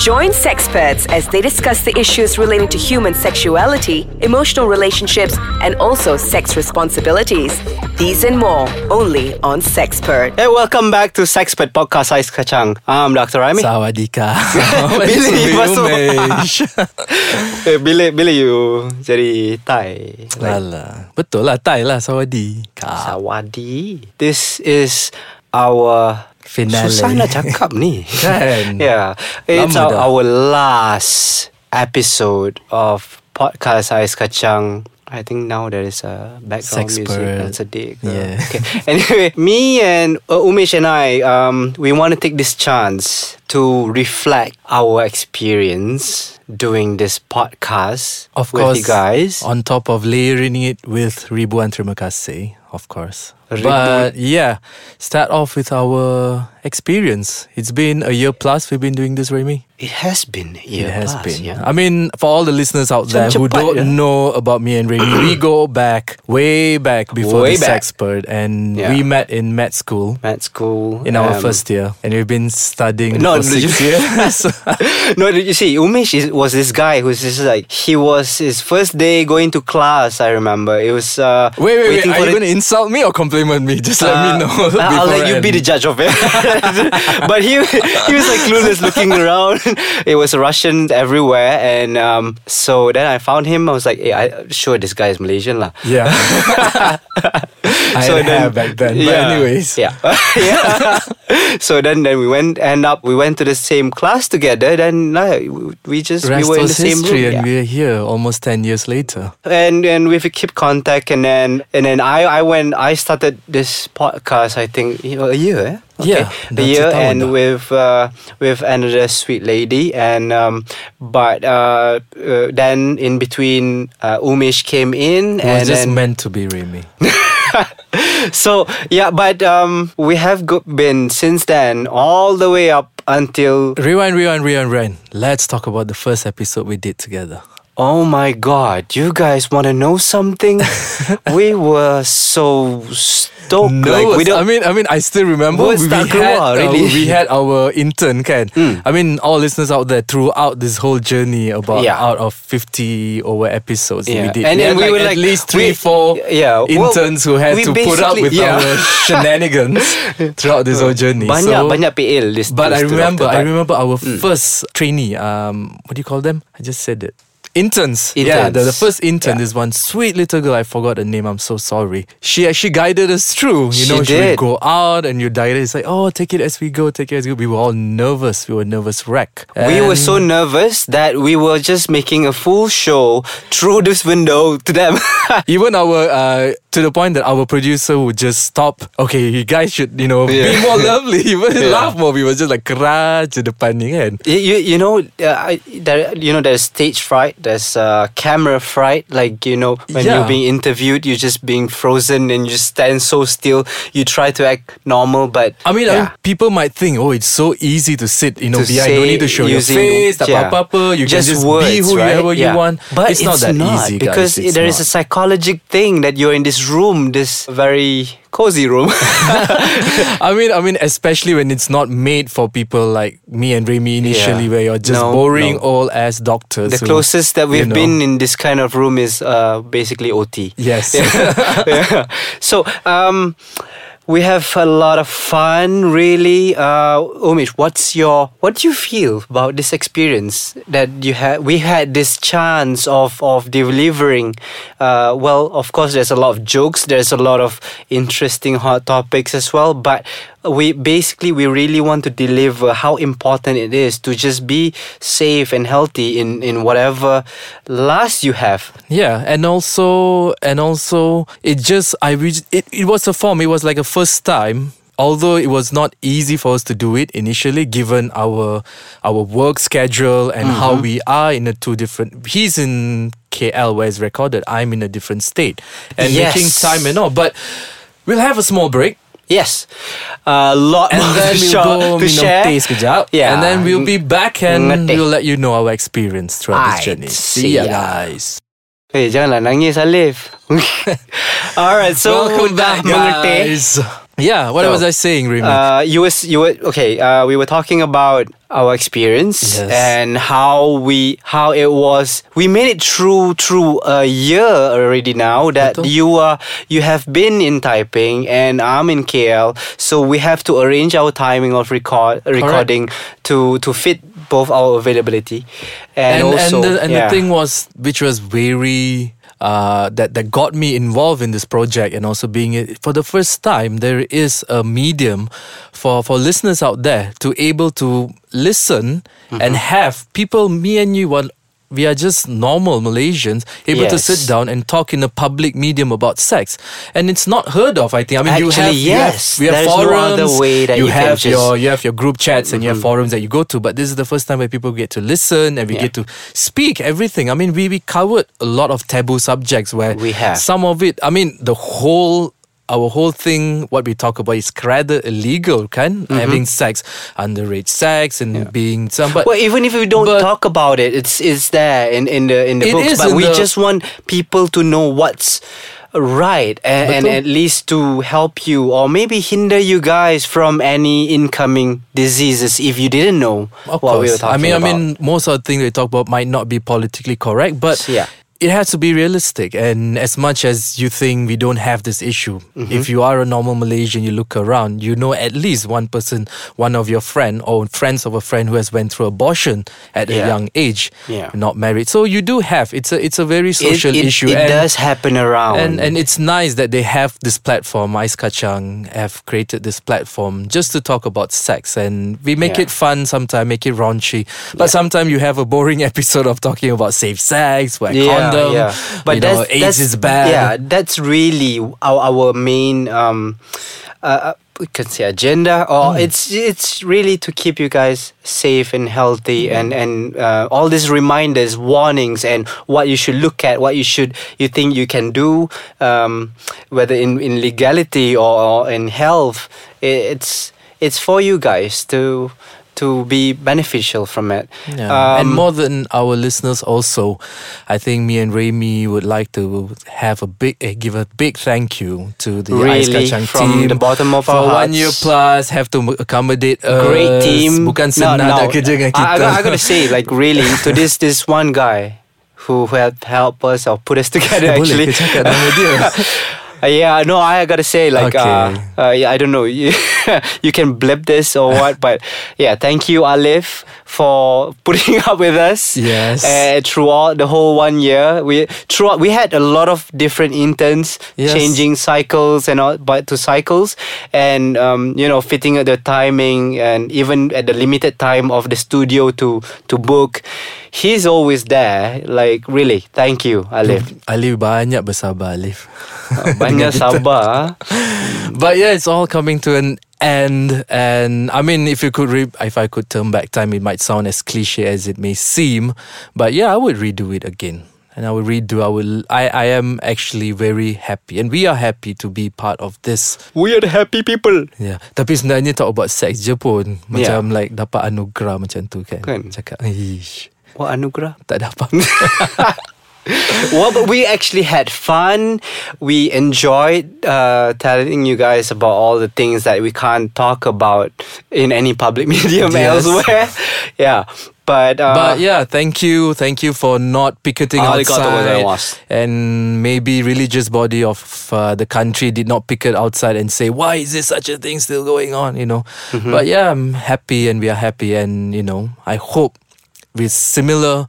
Join sexperts as they discuss the issues relating to human sexuality, emotional relationships, and also sex responsibilities. These and more only on Sexpert. Hey, welcome back to Sexpert Podcast Ais Kacang. I'm Dr. Raimi. Sawadika. Bila you masuk Eh, bila, bila you jadi Thai? Like, Alah, betul lah Thai lah Sawadi. Ka. Sawadi. This is our Susah nak cakap ni. Kan? yeah. It's our, our last episode of Podcast Ais Kacang. I think now there is a background music that's a dick. Yeah. Okay. Anyway, me and uh, Umesh and I, um, we want to take this chance to reflect our experience doing this podcast Of with course, you guys. on top of layering it with ribuan terima kasih, of course. But yeah, start off with our experience. It's been a year plus we've been doing this, Remy. It has been a year it has plus, been. Yeah. I mean, for all the listeners out there who don't know about me and Remy, we go back way back before Way the back. Sexpert, and Yeah. we met in med school. Med school. In our um, first year, and we've been studying No, for six you- years. no, did you see, Umesh is, was this guy who's just like he was his first day going to class. I remember it was. Uh, Wait, wait, wait. Are you going to insult me or compliment me? Just let me Uh, know. I'll let you be the judge of it. but he he was like clueless looking around. It was Russian everywhere, and um, so then I found him. I was like, hey, I sure this guy is Malaysian lah. Yeah. I So then- hair back then. But Yeah. anyways. yeah, yeah. so then, then we went end up we went to the same class together. Then like, we just Rest we were in the same history, room. and yeah. we're here almost ten years later. and and we keep contact and then and then I I went I started this podcast I think you know, a year eh? Yeah, a dah year and with uh, with another sweet lady and um, but uh, uh, then in between uh, Umesh came in It and was just then, meant to be Remy. so yeah but um, we have go- been since then all the way up until rewind, rewind, rewind, rewind. Let's talk about the first episode we did together. Oh my god, you guys want to know something? we were so stoked. No, like, we don't. I mean, I mean, I still remember Words we, had, keluar, really. We had our intern, kan? I mean, all listeners out there throughout this whole journey, about Yeah. out of fifty over episodes that we did, And we then had we like were at least three, we- four yeah, well, interns who had to put up with yeah. our shenanigans throughout this whole journey. banyak so, banyak PL this. But I remember, I remember our first trainee. Um, what do you call them? I just said it. Interns. Yeah, the, the first intern Yeah. is one sweet little girl. I forgot the name. I'm so sorry. She actually guided us through. She You know, she would go out and you guided. It's like, oh, take it as we go, take it as we go. We were all nervous. We were nervous wreck. We were so nervous that we were just making a full show through this window to them. Even our uh, to the point that our producer would just stop. Okay, you guys should you know Yeah. be more lovely. Even Yeah. laugh more. We were just like je depan ni kan. You, you, you know, uh, I, there, you know, there's stage fright, there's uh, camera fright. Like you know, when Yeah. you're being interviewed, you're just being frozen and you just stand so still. You try to act normal, but I mean, I mean, people might think, oh, it's so easy to sit, you know, To behind. Don't need to show your face, yeah. You just can just words, be right? whoever you Yeah. want. But it's, not that easy, guys. because It's there is a not. psychological thing that you're in this room, this very cozy room. I mean, I mean, especially when it's not made for people like me and Remy initially, Yeah. where you're just No, boring no. old ass doctors. the who, closest that we've know. been in this kind of room is uh, basically OT. Yes. yeah. So, um, we have a lot of fun, really. Uh, Umesh, what's your what do you feel about this experience that you had? We had this chance of of delivering. Uh, well, of course, there's a lot of jokes. There's a lot of interesting hot topics as well. But we basically we really want to deliver how important it is to just be safe and healthy in in whatever last you have. Yeah, and also and also it just I reached it, it was a form, it was like a first time. Although it was not easy for us to do it initially, given our our work schedule and how Mm-hmm. we are in a two different. He's in KL where it's recorded. I'm in a different state, and making time and all. But we'll have a small break, Yes, a lot and more then to, we'll show- go to minum share. teh sekejap. Yeah. and then we'll be back and Ngeteh. we'll let you know our experience throughout Aight, this journey. See ya, see ya. guys. Eh, janganlah nangis Alif. Alright, so Welcome dah back, guys. Yeah, what So, was I saying, Remy? Uh, you was you were okay. Uh, we were talking about our experience Yes. and how we how it was. We made it through through a year already now that Betul. you are you have been in Taiping and I'm in KL. So we have to arrange our timing of record recording to to fit both our availability and, and also and, the, and yeah. the thing was which was very uh, that that got me involved in this project and also being it for the first time there is a medium for for listeners out there to able to listen Mm-hmm. and have people me and you one we are just normal Malaysians able to sit down and talk in a public medium about sex, and it's not heard of. I think. I mean, you have Actually, you have- yes. we have There's no forums. other way that you can have just- your you have your group chats and you have mm-hmm. forums that you go to, but this is the first time where people get to listen and we Yeah. get to speak everything. I mean, we, we covered a lot of taboo subjects where We have. some of it. I mean, the whole. Our whole thing, what we talk about is rather illegal, kan? Mm-hmm. Having sex, underage sex, and being somebody. Well, even if we don't but- talk about it, it's it's there in, in the in the books. But we the- just want people to know what's right and, and at least to help you or maybe hinder you guys from any incoming diseases if you didn't know Of what we were course. I mean, about. I mean, most of the things we talk about might not be politically correct, but Yeah. It has to be realistic. And as much as you think we don't have this issue, Mm-hmm. if you are a normal Malaysian, you look around, you know at least one person, one of your friend or friends of a friend who has went through abortion at a young age, Yeah. not married. So you do have it's a it's a very social it, issue. It and- does happen around. and and it's nice that they have this platform. Ice Kachang have created this platform just to talk about sex, and we make Yeah. it fun. Sometimes make it raunchy, but sometimes you have a boring episode of talking about safe sex, condom. But you know, that's, AIDS that's is bad. Yeah, that's really our our main um, uh, we can say agenda, or Hmm. it's it's really to keep you guys safe and healthy, and and uh, all these reminders, warnings, and what you should look at, what you should you think you can do, um, whether in in legality or, or in health. i- It's it's for you guys to to be beneficial from it. Yeah. Um, and more than our listeners, also, I think me and Remy would like to have a big, eh, give a big thank you to the Ice Really, Kachang from team the bottom of for our one year plus. Have to accommodate us. great team. Bukan No, senang no. nak kerja dengan I, kita. I, got- I gotta say, like really, to this this one guy who helped us or put us together. Actually, ke cakap nama dia? Uh, yeah, no, I gotta say, like, uh, Okay. uh, yeah, I don't know, you, you can blip this or what, but yeah, thank you, Alif, for putting up with us. Yes. uh, throughout the whole one year, we throughout we had a lot of different interns Yes. changing cycles and all, but to cycles, and um, you know, fitting the timing and even at the limited time of the studio to to book. He's always there. Like really, thank you, Alif. Alif banyak bersabar Alif Banyak sabar. But yeah it's all coming to an end and I mean if you could re- if I could turn back time it might sound as cliche as it may seem but yeah I would redo it again and I would redo I will I, I am actually very happy and we are happy to be part of this We are the happy people. Yeah. Tapi sebenarnya talk about sex je pun Macam like dapat anugerah macam tu kan, Kan. Cakap Ish What anugerah? Tak ada apa well, but we actually had fun. We enjoyed uh, telling you guys about all the things that we can't talk about in any public medium Yes. elsewhere. Yeah, but uh, But yeah, thank you, thank you for not picketing outside, and maybe religious body of uh, the country did not picket outside and say why is this such a thing still going on, you know. Mm-hmm. But yeah, I'm happy and we are happy, and you know, I hope with similar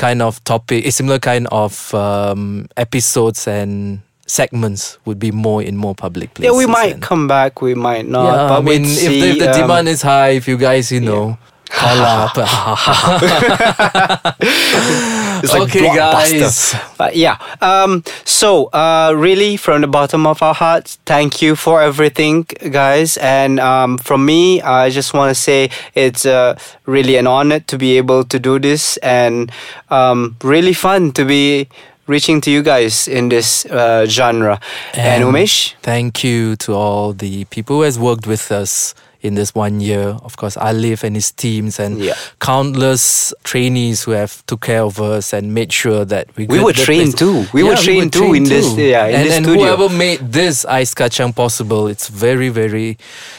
kind of topic, a similar kind of um, episodes and segments would be more in more public places. yeah, we might and- come back. We might not. yeah, but I mean, if, the- if the um, demand is high, if you guys, you know, call up. It's like okay, guys. But yeah, um, so uh, really from the bottom of our hearts, thank you for everything, guys. And um, from me, I just want to say it's uh, really an honor to be able to do this, and um, really fun to be reaching to you guys in this uh, genre. And, Umesh, Thank you to all the people who has worked with us in this one year. Of course, Alif and his teams and Yeah. countless trainees who have took care of us and made sure that we We were trained too. We were trained too in this- yeah, in and, this and studio. whoever made this ice kacang possible, it's very, very,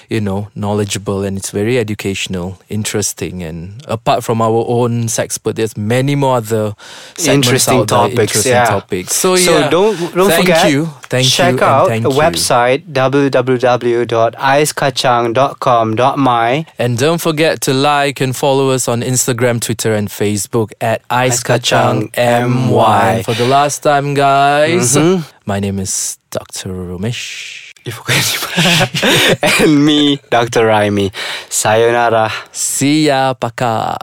you know, knowledgeable and it's very educational, interesting. And apart from our own sexpert, there's many more other interesting out there, topics. interesting yeah. topics. So, so yeah, don't don't thank forget. you, thank check you, and out the website website And don't forget to like and follow us on Instagram, Twitter, and Facebook at Icekachang IceKachangMY. For the last time, guys, Mm-hmm. my name is Dr. Romesh. You forgot and me, Dr. Raimi. Sayonara. See ya, paka.